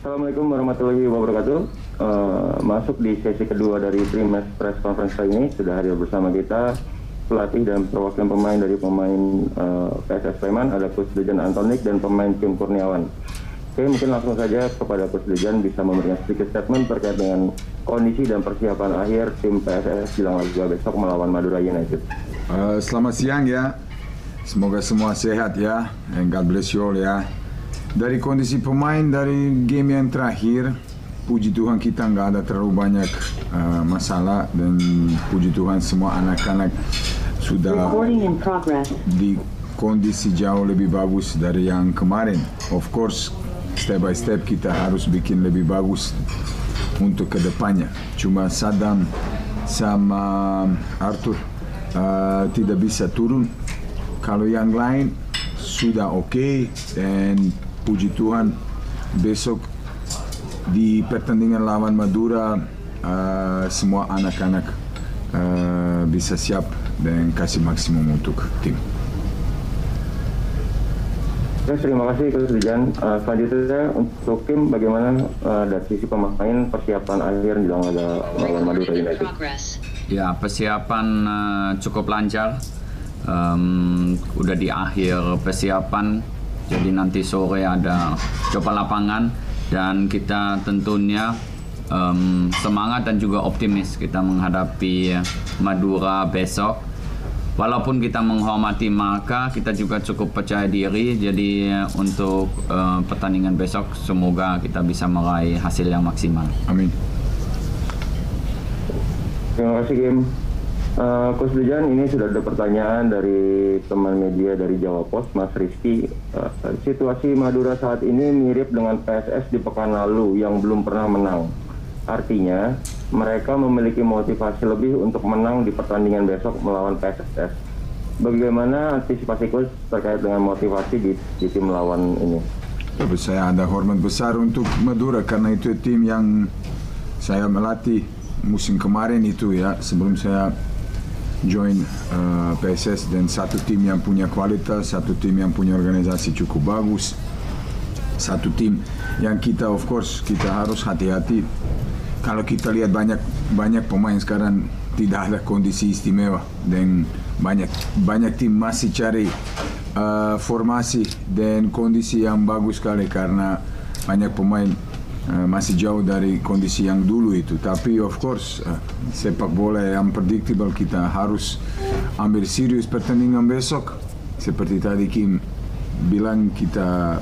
Assalamualaikum warahmatullahi wabarakatuh. Uh, masuk di sesi kedua dari Primes Press Conference kali ini sudah hadir bersama kita pelatih dan perwakilan pemain dari pemain uh, PSS Sleman ada Coach Dejan Antonik dan pemain Kim Kurniawan. Oke, mungkin langsung saja kepada Coach Dejan bisa memberikan sedikit statement terkait dengan kondisi dan persiapan akhir tim PSS jelang laga besok melawan Madura United. Uh, selamat siang ya. Semoga semua sehat ya. And God bless you all ya. Dari kondisi pemain dari game yang terakhir, puji Tuhan kita nggak ada terlalu banyak uh, masalah dan puji Tuhan semua anak-anak sudah di kondisi jauh lebih bagus dari yang kemarin. Of course, step by step kita harus bikin lebih bagus untuk ke depannya. Cuma Saddam sama Arthur uh, tidak bisa turun. Kalau yang lain sudah oke okay, dan puji Tuhan besok di pertandingan lawan Madura uh, semua anak-anak uh, bisa siap dan kasih maksimum untuk tim. Ya, terima kasih Coach Dijan. Uh, selanjutnya untuk tim bagaimana uh, dari sisi pemain persiapan akhir di lawan lawan Madura United? Ya persiapan uh, cukup lancar. Um, udah di akhir persiapan, jadi nanti sore ada coba lapangan. Dan kita tentunya um, semangat dan juga optimis kita menghadapi Madura besok. Walaupun kita menghormati maka kita juga cukup percaya diri. Jadi untuk uh, pertandingan besok semoga kita bisa meraih hasil yang maksimal. Amin. Terima kasih Kim Uh, ini sudah ada pertanyaan dari teman media dari Jawa Pos, Mas Rizky. Uh, situasi Madura saat ini mirip dengan PSS di pekan lalu yang belum pernah menang. Artinya, mereka memiliki motivasi lebih untuk menang di pertandingan besok melawan PSS. Bagaimana antisipasi coach terkait dengan motivasi di, di tim lawan ini? Saya ada hormat besar untuk Madura karena itu tim yang saya melatih musim kemarin itu ya sebelum saya join uh, PSS dan satu tim yang punya kualitas, satu tim yang punya organisasi cukup bagus, satu tim yang kita of course kita harus hati-hati. Kalau kita lihat banyak banyak pemain sekarang tidak ada kondisi istimewa. Dan banyak banyak tim masih cari uh, formasi dan kondisi yang bagus sekali karena banyak pemain uh, masih jauh dari kondisi yang dulu itu. Tapi of course uh, sepak bola yang predictable kita harus ambil serius pertandingan besok. Seperti tadi Kim bilang kita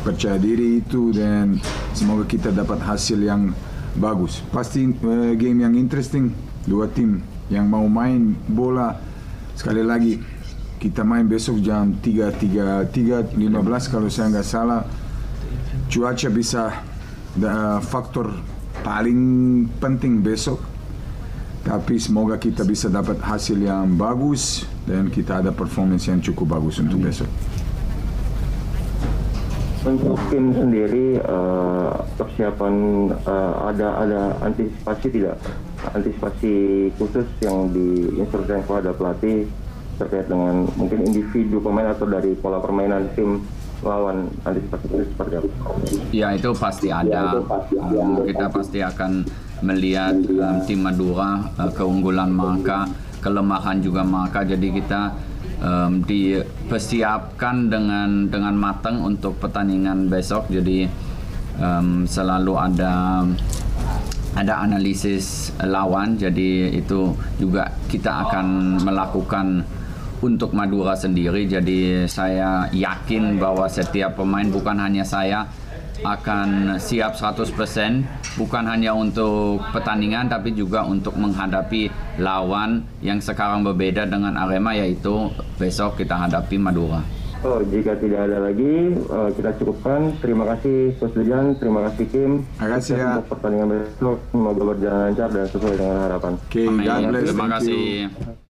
percaya diri itu dan semoga kita dapat hasil yang bagus. Pasti uh, game yang interesting, dua tim yang mau main bola sekali lagi kita main besok jam 3 3 3 15 kalau saya nggak salah cuaca bisa da, faktor paling penting besok. Tapi semoga kita bisa dapat hasil yang bagus dan kita ada performance yang cukup bagus untuk besok. Untuk tim sendiri uh, persiapan uh, ada ada antisipasi tidak? Antisipasi khusus yang diinstruksikan kepada pelatih terkait dengan mungkin individu pemain atau dari pola permainan tim lawan antisipasi seperti apa? Ya itu pasti ada. Ya, itu pasti ada. Um, kita pasti akan melihat um, tim Madura uh, keunggulan maka kelemahan juga maka jadi kita um, dipersiapkan dengan dengan matang untuk pertandingan besok jadi um, selalu ada ada analisis lawan jadi itu juga kita akan melakukan untuk Madura sendiri jadi saya yakin bahwa setiap pemain bukan hanya saya akan siap 100% bukan hanya untuk pertandingan tapi juga untuk menghadapi lawan yang sekarang berbeda dengan Arema yaitu besok kita hadapi Madura. Oh, jika tidak ada lagi, uh, kita cukupkan. Terima kasih Coach Dejan, terima kasih Kim. Terima kasih ya. Untuk pertandingan besok, semoga berjalan lancar dan sesuai dengan harapan. Oke, okay, Terima kasih.